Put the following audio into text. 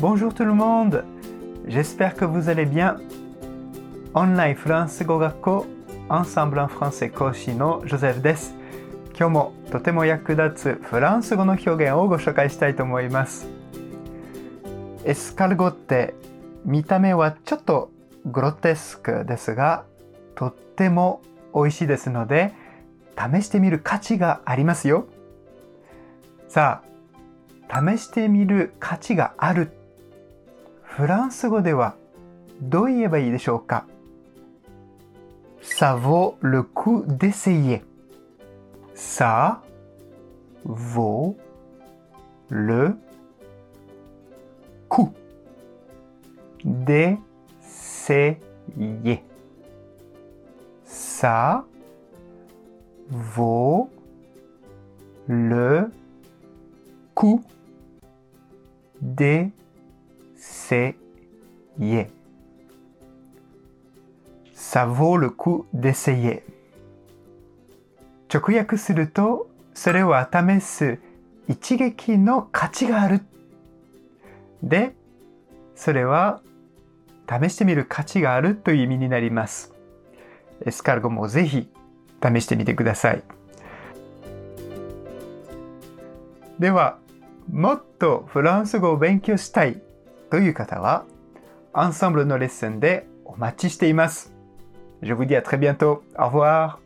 Bonjour tout le monde. J'espère que vous allez bien. オンラインフランス語学校アンサンブランフランセ講師のジョゼフです今日もとても役立つフランス語の表現をご紹介したいと思いますエスカルゴって見た目はちょっとグロテスクですがとっても美味しいですので試してみる価値がありますよさあ試してみる価値があるフランス語ではどう言えばいいでしょうか Ça vaut le coup d'essayer. Ça vaut le coup d'essayer. Ça vaut le coup d'essayer. Ça vaut le coup d'essayer. 直訳すると、それは試す一撃の価値がある。で、それは試してみる価値があるという意味になります。エスカルゴもぜひ試してみてください。では、もっとフランス語を勉強したい という方は、アンサンブルのレッスンでお待ちしています。Je vous dis à très bientôt. Au revoir.